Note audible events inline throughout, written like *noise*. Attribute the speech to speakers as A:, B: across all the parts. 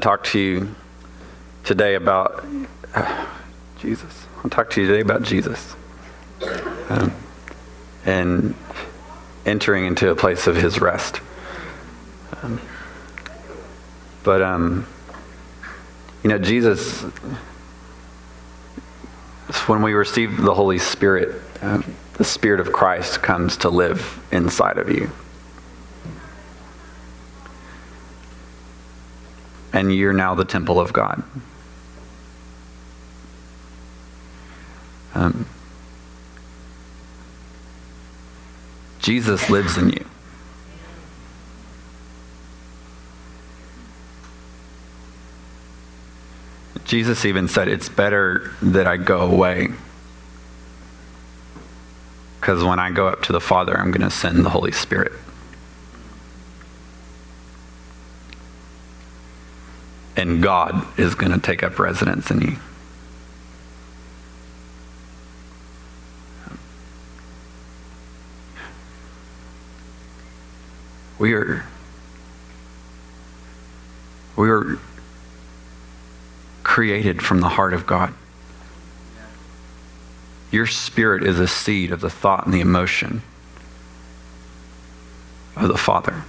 A: to talk to you today about uh, *sighs* Jesus. I want to talk to you today about Jesus um, and entering into a place of His rest. Um, but um, you know, Jesus. When we receive the Holy Spirit, um, the Spirit of Christ comes to live inside of you. And you're now the temple of God. Um, Jesus lives in you. Jesus even said, It's better that I go away. Because when I go up to the Father, I'm going to send the Holy Spirit. And God is going to take up residence in you. We are we are created from the heart of God. Your spirit is a seed of the thought and the emotion of the Father.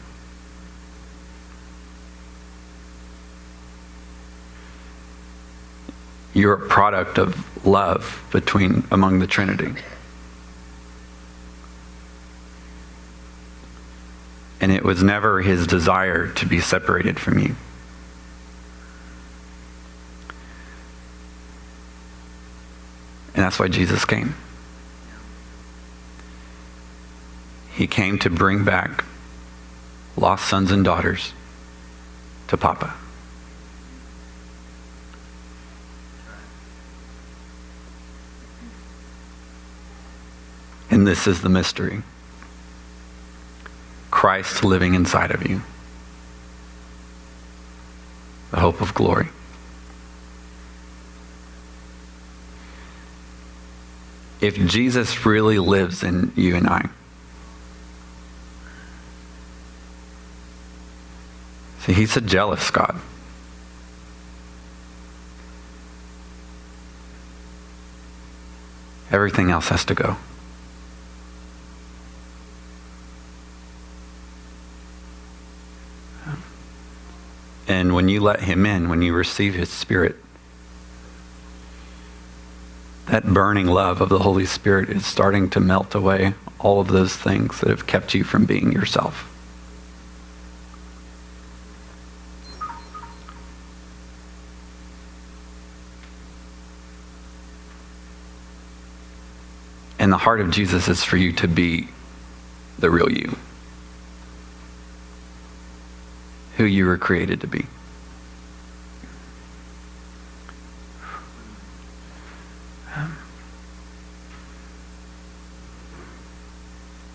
A: You're a product of love between among the Trinity. And it was never his desire to be separated from you. And that's why Jesus came. He came to bring back lost sons and daughters to Papa. And this is the mystery Christ living inside of you, the hope of glory. If Jesus really lives in you and I, see, he's a jealous God. Everything else has to go. And when you let Him in, when you receive His Spirit, that burning love of the Holy Spirit is starting to melt away all of those things that have kept you from being yourself. And the heart of Jesus is for you to be the real you. Who you were created to be.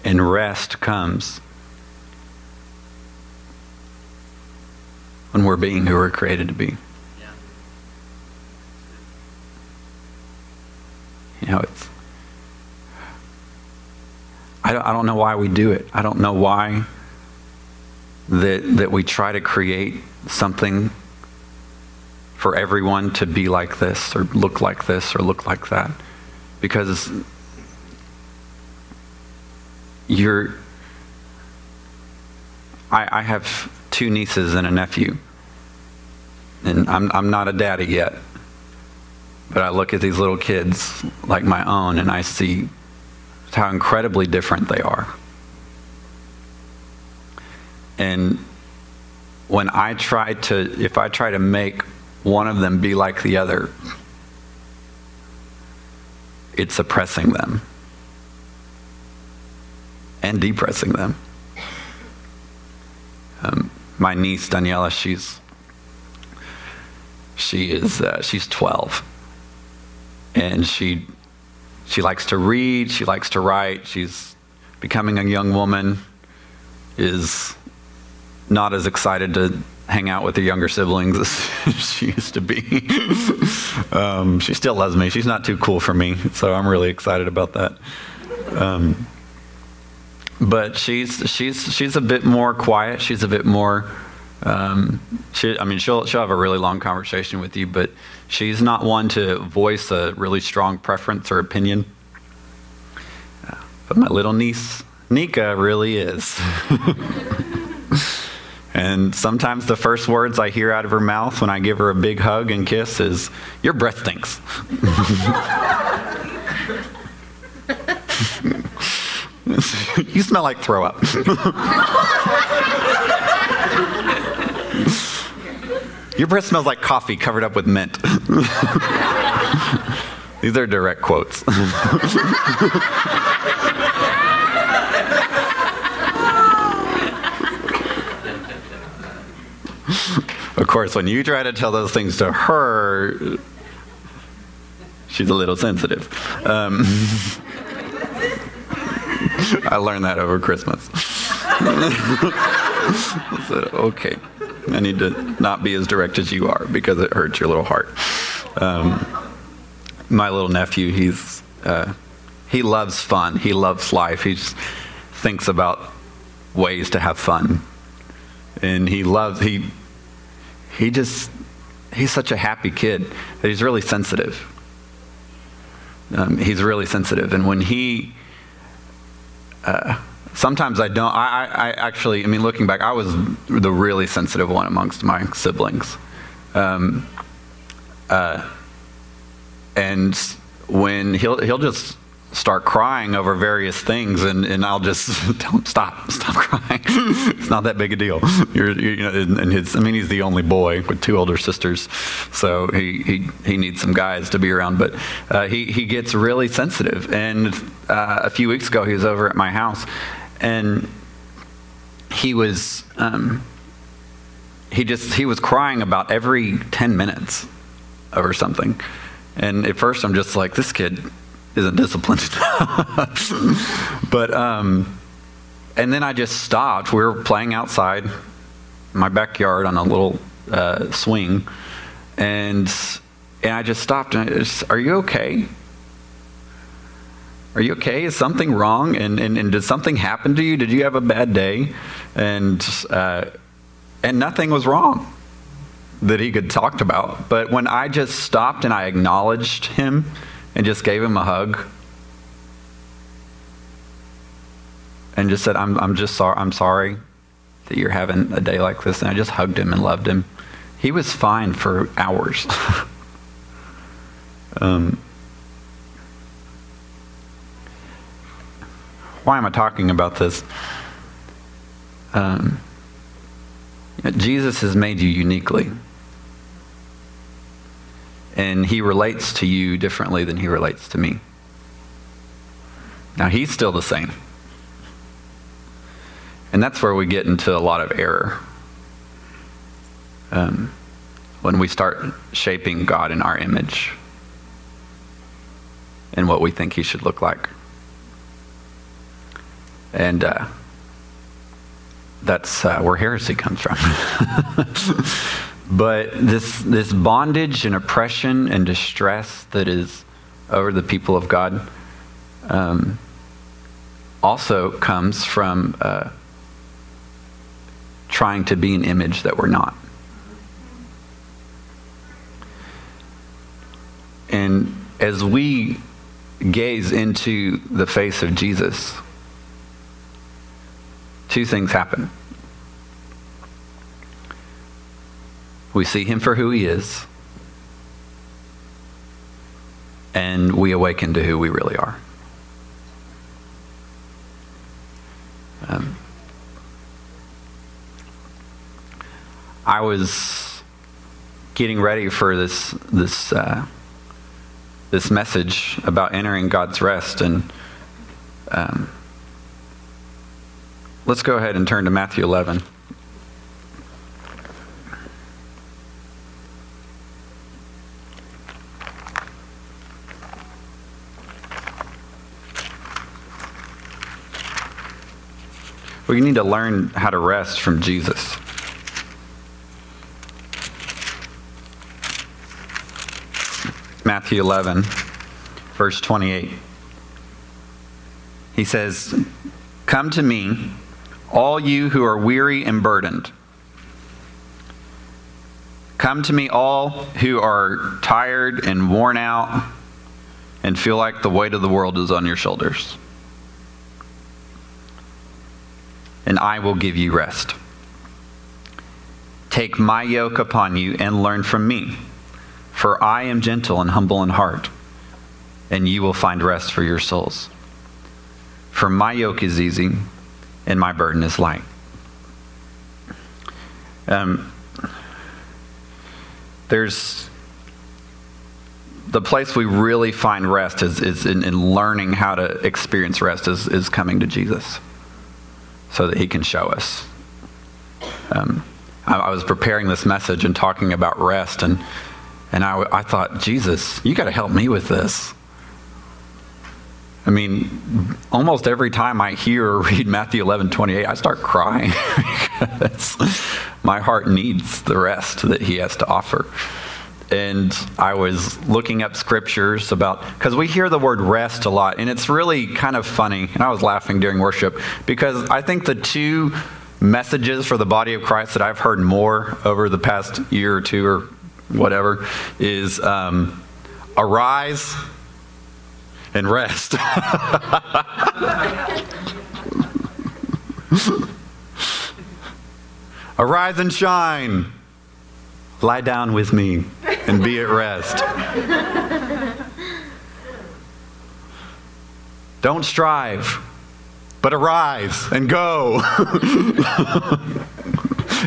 A: And rest comes when we're being who we're created to be. You know, it's. I don't, I don't know why we do it. I don't know why that, that we try to create something for everyone to be like this or look like this or look like that. Because you're. I, I have two nieces and a nephew. And I'm, I'm not a daddy yet. But I look at these little kids like my own and I see how incredibly different they are. And when I try to, if I try to make one of them be like the other, it's oppressing them and depressing them. Um, my niece Daniela, she's she is uh, she's 12, and she she likes to read, she likes to write, she's becoming a young woman, is not as excited to hang out with her younger siblings *laughs* as she used to be. *laughs* um, she still loves me. She's not too cool for me, so I'm really excited about that. Um, but she's she's she's a bit more quiet. She's a bit more Um, she, I mean, she'll, she'll have a really long conversation with you, but she's not one to voice a really strong preference or opinion. Uh, but my little niece, Nika, really is. *laughs* and sometimes the first words I hear out of her mouth when I give her a big hug and kiss is, Your breath stinks. *laughs* you smell like throw up. *laughs* Your breath smells like coffee covered up with mint. *laughs* These are direct quotes. *laughs* of course, when you try to tell those things to her, she's a little sensitive. Um, *laughs* I learned that over Christmas. *laughs* okay. I need to not be as direct as you are because it hurts your little heart. Um, my little nephew, he's uh, he loves fun. He loves life. He just thinks about ways to have fun, and he loves he he just he's such a happy kid that he's really sensitive. Um, he's really sensitive, and when he uh, sometimes I don't. I, I, actually, I mean, looking back, I was the really sensitive one amongst my siblings. Um, uh, and when he'll he'll just start crying over various things, and, and I'll just *laughs* tell him stop, stop crying. *laughs* it's not that big a deal. You're, you're, you know, and his, I mean, he's the only boy with two older sisters, so he he, he needs some guys to be around. But uh, he he gets really sensitive. And uh, a few weeks ago, he was over at my house, and he was um, he just he was crying about every 10 minutes over something and at first i'm just like this kid isn't disciplined *laughs* but um, and then i just stopped we were playing outside my backyard on a little uh, swing and and i just stopped and I just, are you okay are you okay? Is something wrong? And, and, and did something happen to you? Did you have a bad day? And, uh, and nothing was wrong that he could talk about. But when I just stopped and I acknowledged him and just gave him a hug and just said, I'm, I'm just sorry, I'm sorry that you're having a day like this. And I just hugged him and loved him. He was fine for hours. *laughs* um, why am I talking about this? Um, Jesus has made you uniquely. And he relates to you differently than he relates to me. Now, he's still the same. And that's where we get into a lot of error. Um, when we start shaping God in our image and what we think he should look like. And uh, that's uh, where heresy comes from. *laughs* but this, this bondage and oppression and distress that is over the people of God um, also comes from uh, trying to be an image that we're not. And as we gaze into the face of Jesus, two things happen. We see him for who he is, and we awaken to who we really are. Um, I was getting ready for this this uh, this message about entering God's rest, and um, Let's go ahead and turn to Matthew 11. We need to learn how to rest from Jesus. Matthew 11, verse 28. He says, Come to me all you who are weary and burdened, Come to me, all who are tired and worn out and feel like the weight of the world is on your shoulders. And I will give you rest. Take my yoke upon you and learn from me, for I am gentle and humble in heart, and you will find rest for your souls. For my yoke is easy and my burden is light. Um, there's the place we really find rest is, is in, in, learning how to experience rest is, is coming to Jesus so that he can show us. Um, I, I, was preparing this message and talking about rest, and, and I, I thought, Jesus, you got to help me with this. I mean, almost every time I hear or read Matthew 11, 28, I start crying *laughs* because my heart needs the rest that he has to offer. And I was looking up scriptures about, because we hear the word rest a lot, and it's really kind of funny. And I was laughing during worship because I think the two messages for the body of Christ that I've heard more over the past year or two or whatever is um, arise and rest. *laughs* Arise and shine. Lie down with me and be at rest. Don't strive, but arise and go *laughs*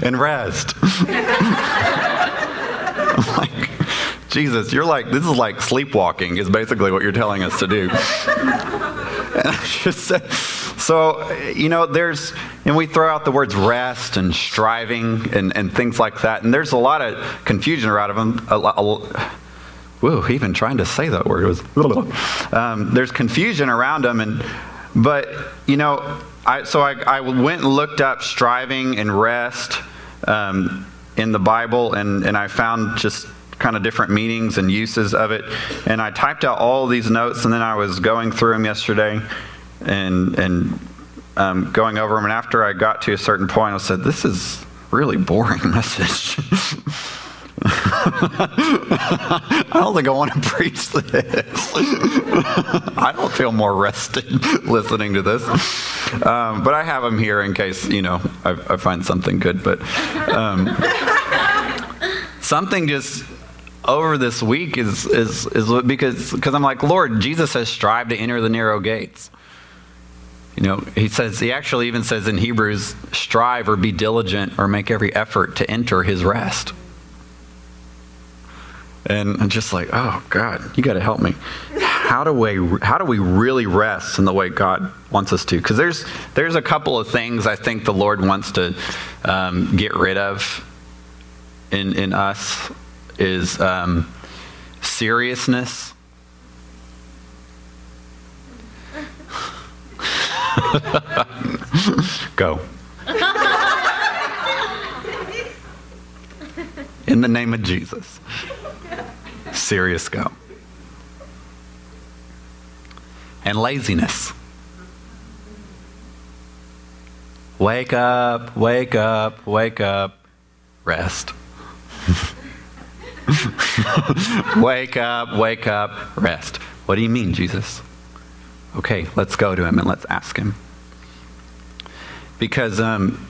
A: and rest. *laughs* Like, Jesus, you're like, this is like sleepwalking, is basically what you're telling us to do. *laughs* and I just said, so, you know, there's, and we throw out the words rest and striving and, and things like that, and there's a lot of confusion around them. A, a, whoa, even trying to say that word was, a *laughs* little um, there's confusion around them, and, but, you know, I, so I, I went and looked up striving and rest um, in the Bible, and, and I found just kind of different meanings and uses of it. And I typed out all these notes, and then I was going through them yesterday and and um, going over them. And after I got to a certain point, I said, "This is really boring *laughs* message." *laughs* I don't think I want to *laughs* preach this. I don't feel more rested listening to this. Um, but I have them here in case, you know, I, I find something good. But um, something just over this week is, is, is because because I'm like, Lord, Jesus has strived to enter the narrow gates. You know, he says, he actually even says in Hebrews, strive or be diligent or make every effort to enter his rest. And I'm just like, oh God, you got to help me. How do we how do we really rest in the way God wants us to? Because there's there's a couple of things I think the Lord wants to um, get rid of in in us is um, seriousness. *laughs* go. In the name of Jesus. Serious go. And laziness. Wake up, wake up, wake up, rest. *laughs* wake up, wake up, rest. What do you mean, Jesus? Okay, let's go to him and let's ask him. Because um,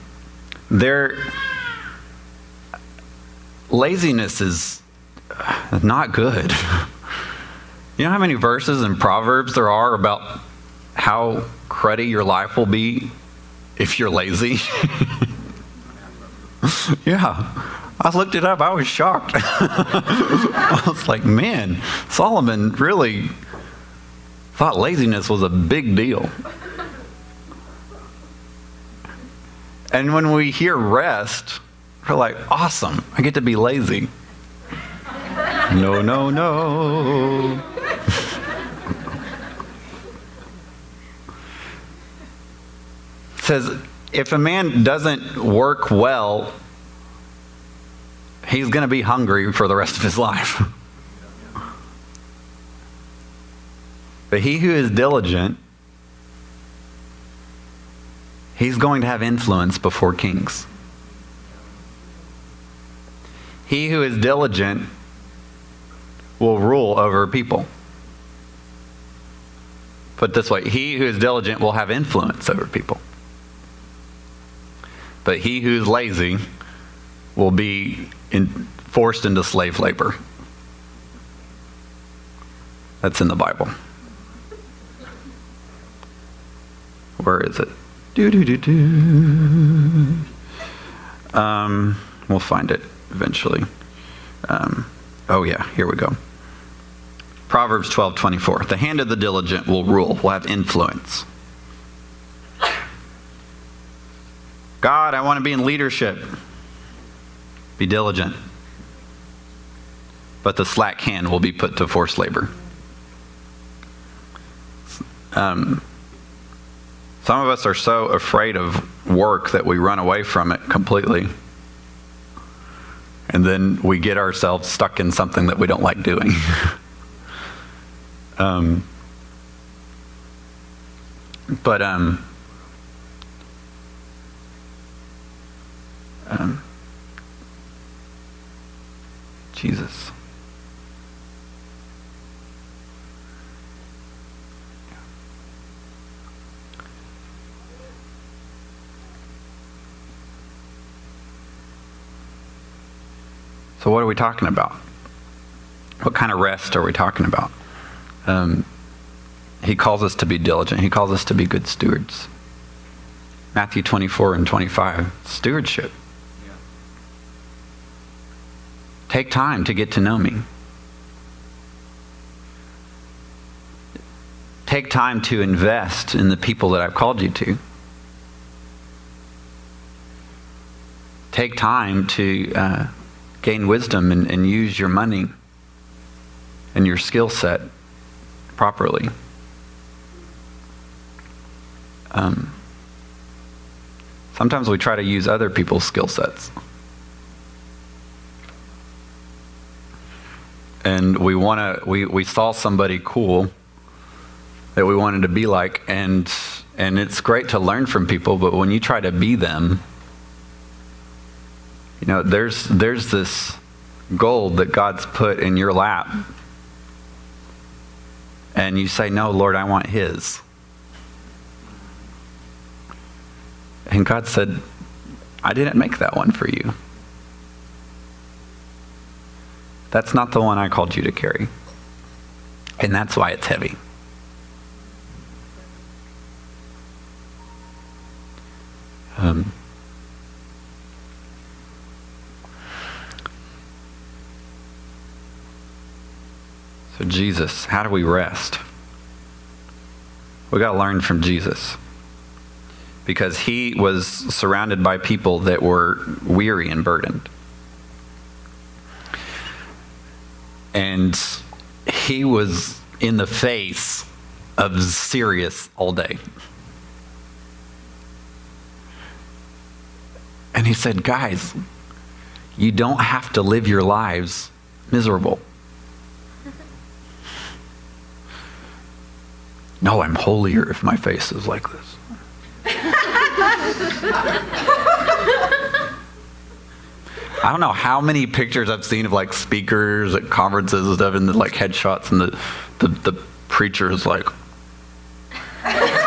A: there, laziness is not good. *laughs* You know how many verses in Proverbs there are about how cruddy your life will be if you're lazy? *laughs* yeah. I looked it up. I was shocked. *laughs* I was like, man, Solomon really thought laziness was a big deal. And when we hear rest, we're like, awesome, I get to be lazy. No, no, no. says, if a man doesn't work well, he's going to be hungry for the rest of his life. *laughs* but he who is diligent, he's going to have influence before kings. He who is diligent will rule over people. Put this way he who is diligent will have influence over people. But he who's lazy will be in, forced into slave labor. That's in the Bible. Where is it? Do do do do. Um, we'll find it eventually. Um, oh yeah, here we go. Proverbs 12, 24. The hand of the diligent will rule, will have influence. God, I want to be in leadership. Be diligent. But the slack hand will be put to forced labor. Um, some of us are so afraid of work that we run away from it completely. And then we get ourselves stuck in something that we don't like doing. *laughs* um, but um, um, Jesus. So, what are we talking about? What kind of rest are we talking about? Um, he calls us to be diligent, he calls us to be good stewards. Matthew 24 and 25, stewardship. Yeah. Take time to get to know me. Take time to invest in the people that I've called you to. Take time to uh, gain wisdom and, and use your money and your skill set properly. Um, sometimes we try to use other people's skill sets. And we want to, we, we saw somebody cool that we wanted to be like, and, and it's great to learn from people, but when you try to be them, you know, there's, there's this gold that God's put in your lap. And you say, No, Lord, I want His. And God said, I didn't make that one for you. That's not the one I called you to carry. And that's why it's heavy. Um, So, Jesus, how do we rest? We got to learn from Jesus because he was surrounded by people that were weary and burdened. And he was in the face of serious all day. And he said, Guys, you don't have to live your lives miserable. No, I'm holier if my face is like this. I don't know how many pictures I've seen of like speakers at conferences and stuff, and the like headshots, and the the, the preacher is like. *laughs*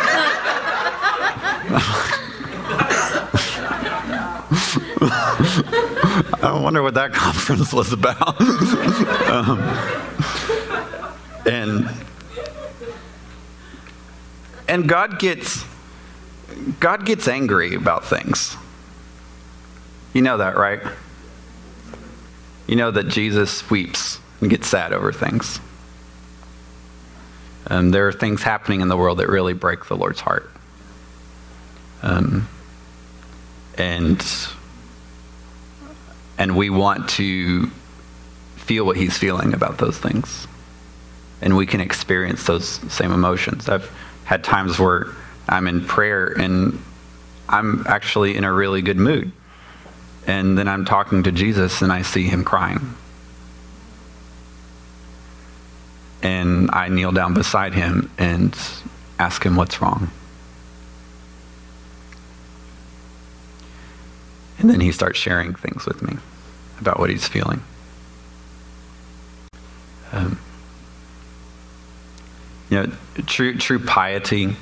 A: I wonder what that conference was about. *laughs* um, and and God gets God gets angry about things. You know that, right? You know that Jesus weeps and gets sad over things. Um, there are things happening in the world that really break the Lord's heart. Um, and and we want to feel what he's feeling about those things. And we can experience those same emotions. I've had times where I'm in prayer and I'm actually in a really good mood. And then I'm talking to Jesus and I see him crying. And I kneel down beside him and ask him what's wrong. And then he starts sharing things with me about what he's feeling. Um, you know, true, true piety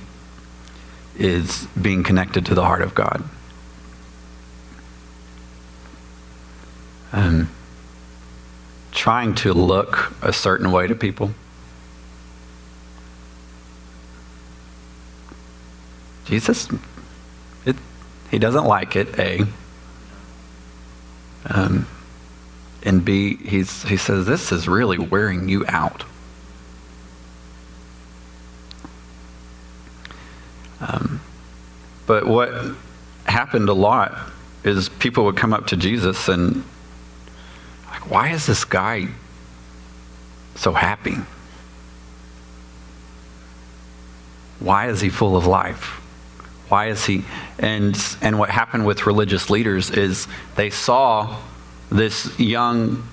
A: is being connected to the heart of God. Um, trying to look a certain way to people. Jesus, it, he doesn't like it, A. Um, and B, he's, he says, this is really wearing you out. Um, but what happened a lot is people would come up to Jesus and, like, why is this guy so happy? Why is he full of life? Why is he? And, and what happened with religious leaders is they saw this young,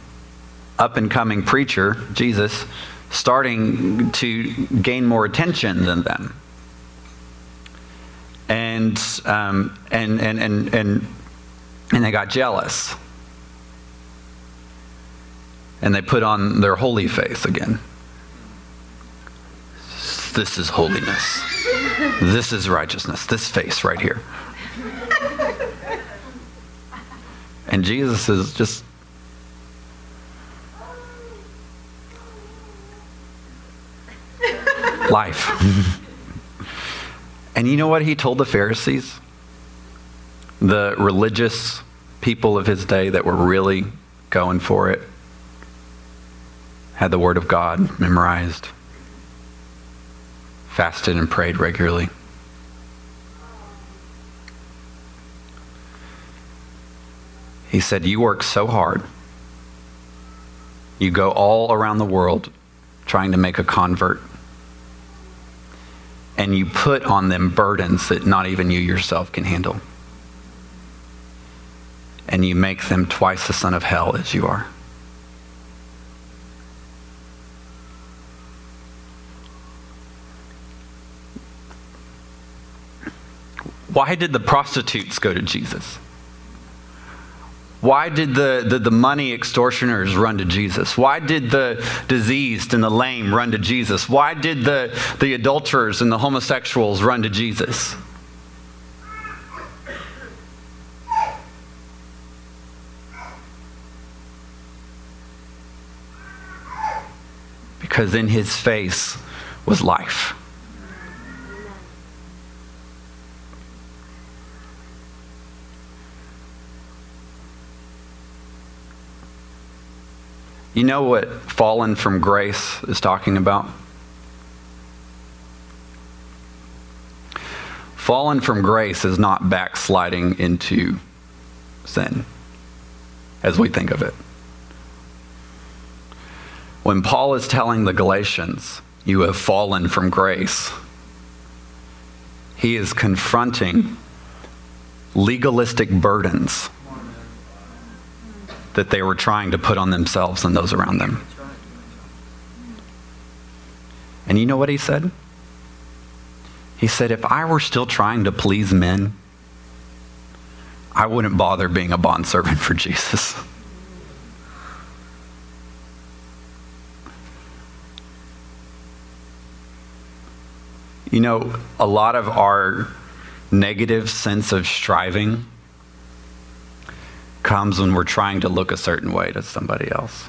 A: up and coming preacher, Jesus, starting to gain more attention than them and um, and and and and and they got jealous, and they put on their holy face again. This is holiness. This is righteousness. This face right here. And Jesus is just life. *laughs* And you know what he told the Pharisees? The religious people of his day that were really going for it, had the Word of God memorized, fasted and prayed regularly. He said, You work so hard. You go all around the world trying to make a convert and you put on them burdens that not even you yourself can handle. And you make them twice the son of hell as you are. Why did the prostitutes go to Jesus? Why did the, the, the, money extortioners run to Jesus? Why did the diseased and the lame run to Jesus? Why did the, the adulterers and the homosexuals run to Jesus? Because in his face was life. You know what fallen from grace is talking about? Fallen from grace is not backsliding into sin as we think of it. When Paul is telling the Galatians, you have fallen from grace, he is confronting legalistic burdens that they were trying to put on themselves and those around them. And you know what he said? He said, If I were still trying to please men, I wouldn't bother being a bondservant for Jesus. You know, a lot of our negative sense of striving comes when we're trying to look a certain way to somebody else.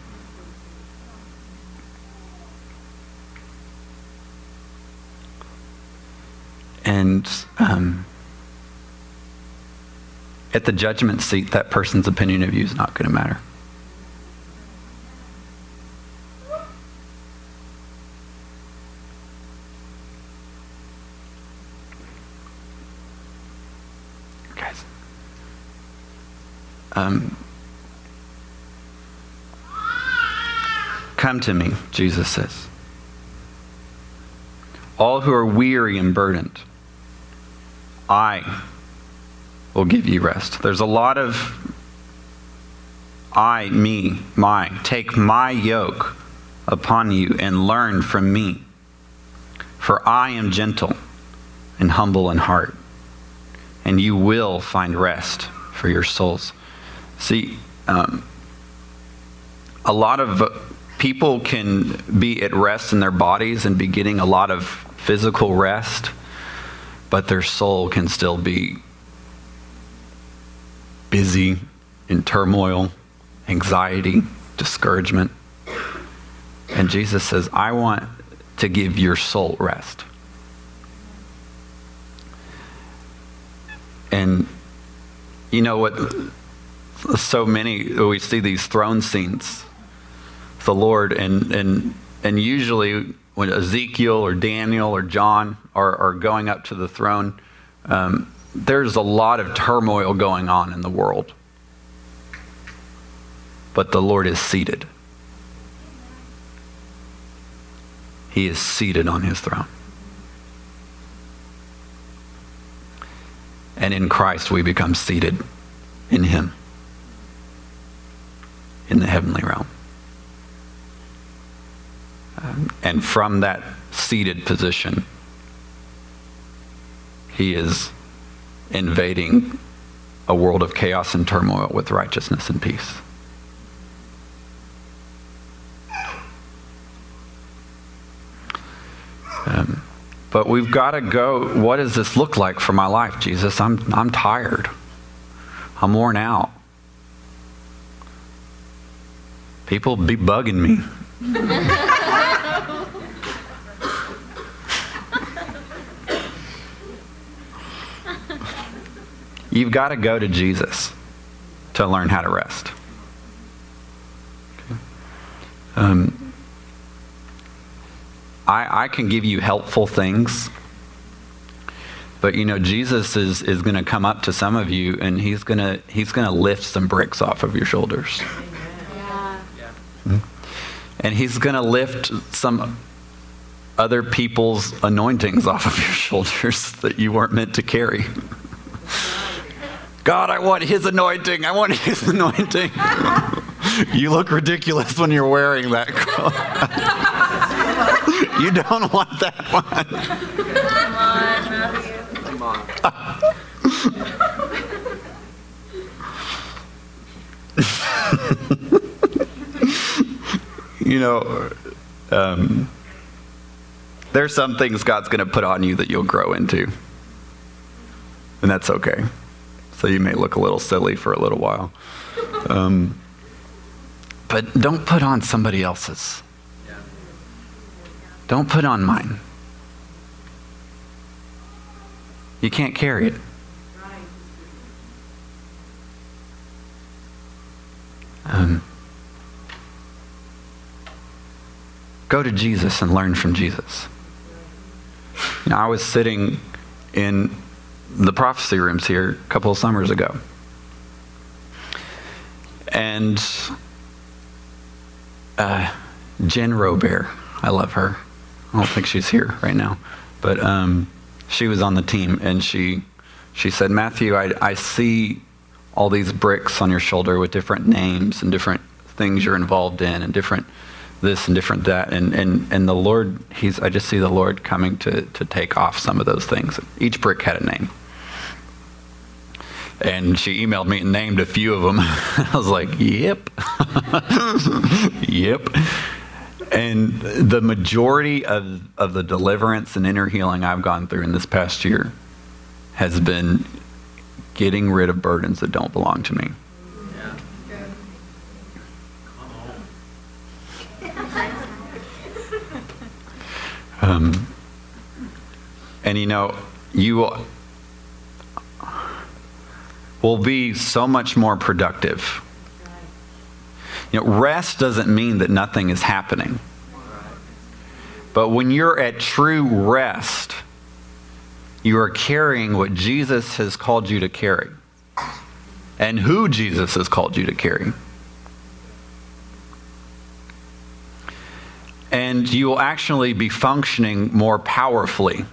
A: And um, at the judgment seat, that person's opinion of you is not going to matter. Um, Come to me, Jesus says. All who are weary and burdened, I will give you rest. There's a lot of I, me, my. Take my yoke upon you and learn from me. For I am gentle and humble in heart, and you will find rest for your souls. See, um, a lot of people can be at rest in their bodies and be getting a lot of physical rest, but their soul can still be busy in turmoil, anxiety, discouragement. And Jesus says, I want to give your soul rest. And you know what? So many, we see these throne scenes, the Lord, and, and, and usually when Ezekiel or Daniel or John are, are going up to the throne, um, there's a lot of turmoil going on in the world. But the Lord is seated. He is seated on his throne. And in Christ, we become seated in him in the heavenly realm. Um, and from that seated position, he is invading a world of chaos and turmoil with righteousness and peace. Um, but we've got to go. What does this look like for my life, Jesus? I'm, I'm tired. I'm worn out. People be bugging me. You've got to go to Jesus to learn how to rest. Um, I, I can give you helpful things, but you know Jesus is, is going to come up to some of you and he's going to he's going to lift some bricks off of your shoulders. And he's going to lift some other people's anointings off of your *laughs* shoulders that you weren't meant to carry. God, I want his anointing. I want his *laughs* anointing. you look ridiculous when you're wearing that. *laughs* you don't want that one. Come on, Matthew. Come on. You know, um, there's some things God's going to put on you that you'll grow into. And that's okay so you may look a little silly for a little while. Um, but don't put on somebody else's. Don't put on mine. You can't carry it. Um, go to Jesus and learn from Jesus. You know, I was sitting in the prophecy rooms here a couple of summers ago. And uh, Jen Robert, I love her. I don't think she's here right now, but um, she was on the team, and she she said, Matthew, I, I see all these bricks on your shoulder with different names and different things you're involved in, and different this and different that, and and and the Lord, he's I just see the Lord coming to to take off some of those things. Each brick had a name. And she emailed me and named a few of them. *laughs* I was like, yep. *laughs* yep. And the majority of, of the deliverance and inner healing I've gone through in this past year has been getting rid of burdens that don't belong to me. Um, and you know, you will be so much more productive. You know, rest doesn't mean that nothing is happening. But when you're at true rest, you are carrying what Jesus has called you to carry and who Jesus has called you to carry. And you will actually be functioning more powerfully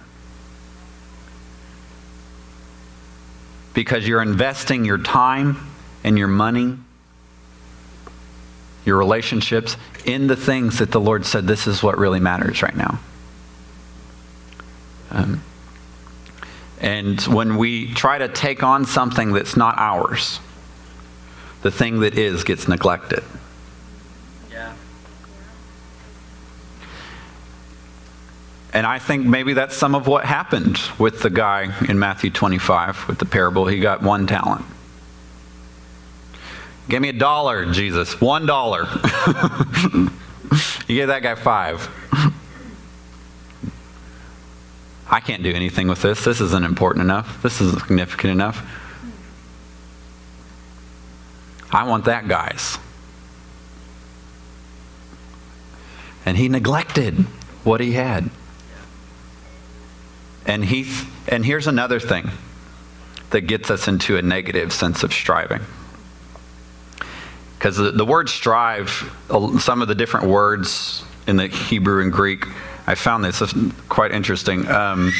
A: because you're investing your time and your money, your relationships in the things that the Lord said this is what really matters right now. Um, and when we try to take on something that's not ours, the thing that is gets neglected. And I think maybe that's some of what happened with the guy in Matthew 25 with the parable. He got one talent. Give me a dollar, Jesus. One dollar. *laughs* you gave that guy five. I can't do anything with this. This isn't important enough. This isn't significant enough. I want that guy's. And he neglected what he had. And he and here's another thing that gets us into a negative sense of striving. Because the, the word strive, some of the different words in the Hebrew and Greek, I found this quite interesting. Um,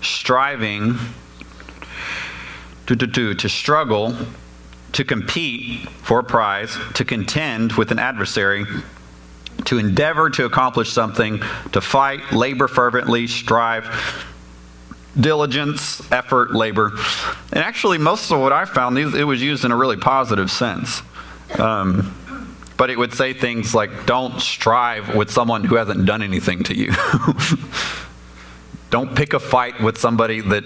A: striving, to, to, to, to struggle, to compete for a prize, to contend with an adversary, to endeavor to accomplish something, to fight, labor fervently, strive, diligence, effort, labor. And actually, most of what I found, it was used in a really positive sense. Um, but it would say things like, don't strive with someone who hasn't done anything to you. *laughs* don't pick a fight with somebody that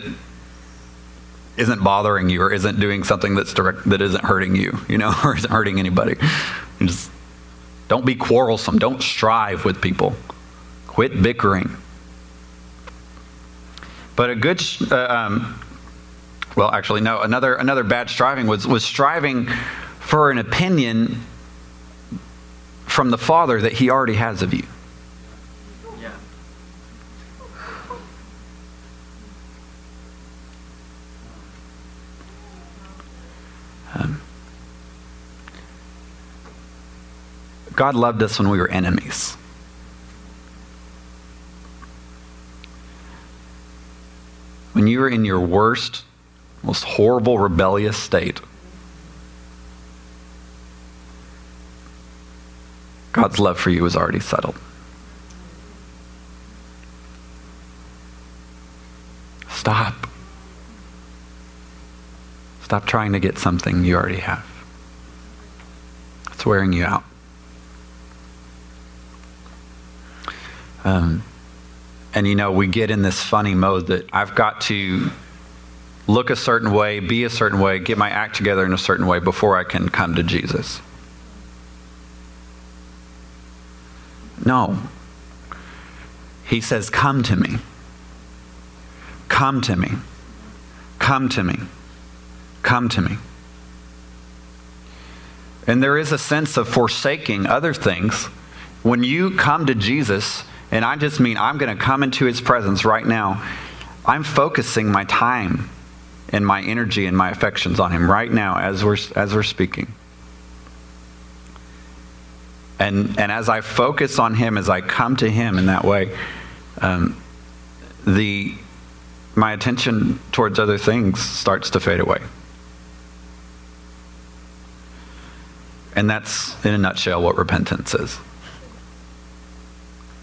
A: isn't bothering you or isn't doing something that's direct, that isn't hurting you, you know, *laughs* or isn't hurting anybody. just don't be quarrelsome. Don't strive with people. Quit bickering. But a good, uh, um, well, actually, no. Another another bad striving was was striving for an opinion from the Father that He already has of you. God loved us when we were enemies. When you were in your worst, most horrible, rebellious state, God's love for you is already settled. Stop. Stop trying to get something you already have. It's wearing you out. Um, and you know, we get in this funny mode that I've got to look a certain way, be a certain way, get my act together in a certain way before I can come to Jesus. No. He says, Come to me. Come to me. Come to me. Come to me. And there is a sense of forsaking other things. When you come to Jesus, and I just mean I'm going to come into his presence right now, I'm focusing my time and my energy and my affections on him right now as we're, as we're speaking. And, and as I focus on Him, as I come to Him in that way, um, the, my attention towards other things starts to fade away. And that's, in a nutshell, what repentance is.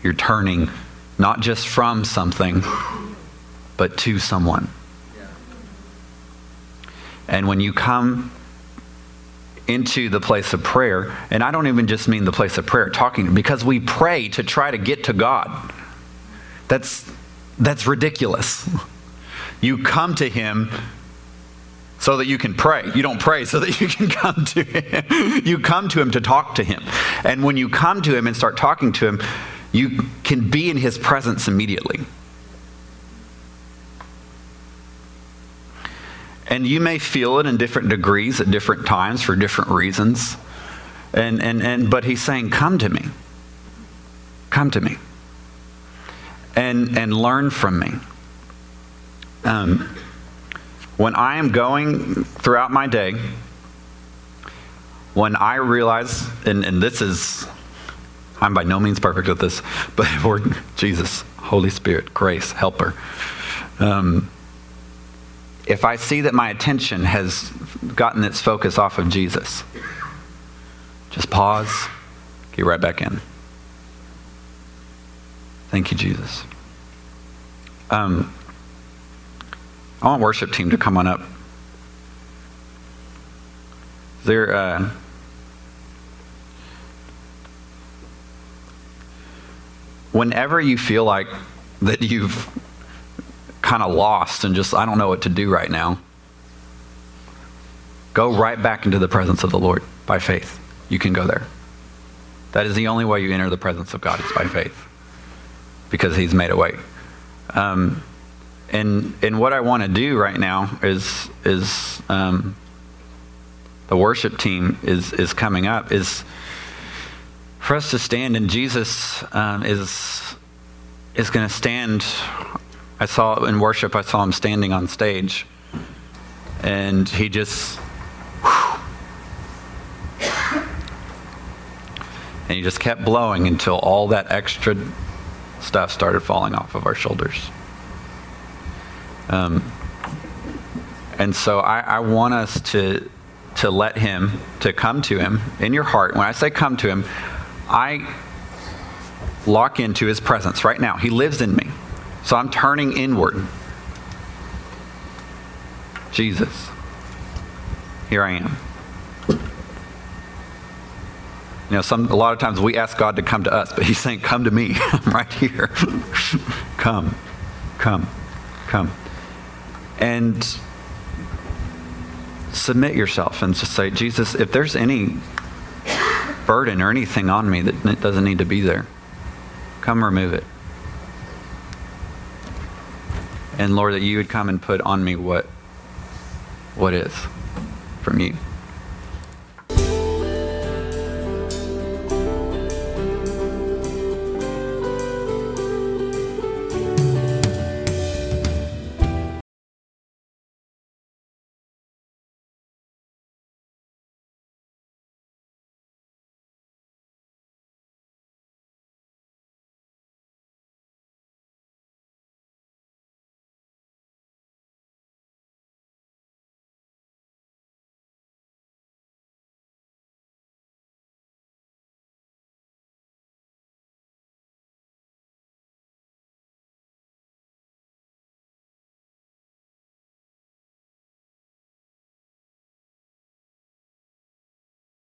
A: You're turning not just from something, but to someone. And when you come into the place of prayer. And I don't even just mean the place of prayer, talking, because we pray to try to get to God. That's, that's ridiculous. You come to Him so that you can pray. You don't pray so that you can *laughs* come to Him. You come to Him to talk to Him. And when you come to Him and start talking to Him, you can be in His presence immediately. And you may feel it in different degrees at different times for different reasons. And, and, and, but he's saying, Come to me. Come to me. And, and learn from me. Um, when I am going throughout my day, when I realize, and, and this is, I'm by no means perfect at this, but *laughs* Lord Jesus, Holy Spirit, grace, helper. Um, if I see that my attention has gotten its focus off of Jesus, just pause, get right back in. Thank you, Jesus. Um, I want worship team to come on up. Is there, uh, whenever you feel like that you've kind of lost and just, I don't know what to do right now, go right back into the presence of the Lord by faith. You can go there. That is the only way you enter the presence of God is by faith because He's made a way. Um, and and what I want to do right now is is um, the worship team is is coming up is for us to stand and Jesus um, is is going to stand. I saw in worship. I saw him standing on stage, and he just. And he just kept blowing until all that extra stuff started falling off of our shoulders. Um, and so I, I want us to to let him to come to him in your heart. When I say come to him, I lock into his presence right now. He lives in me. So I'm turning inward. Jesus, here I am. You know, some, a lot of times we ask God to come to us, but He's saying, Come to me. *laughs* I'm right here. *laughs* come, come, come and submit yourself and just say, Jesus, if there's any burden or anything on me that doesn't need to be there, come remove it. And Lord, that you would come and put on me what, what is from you.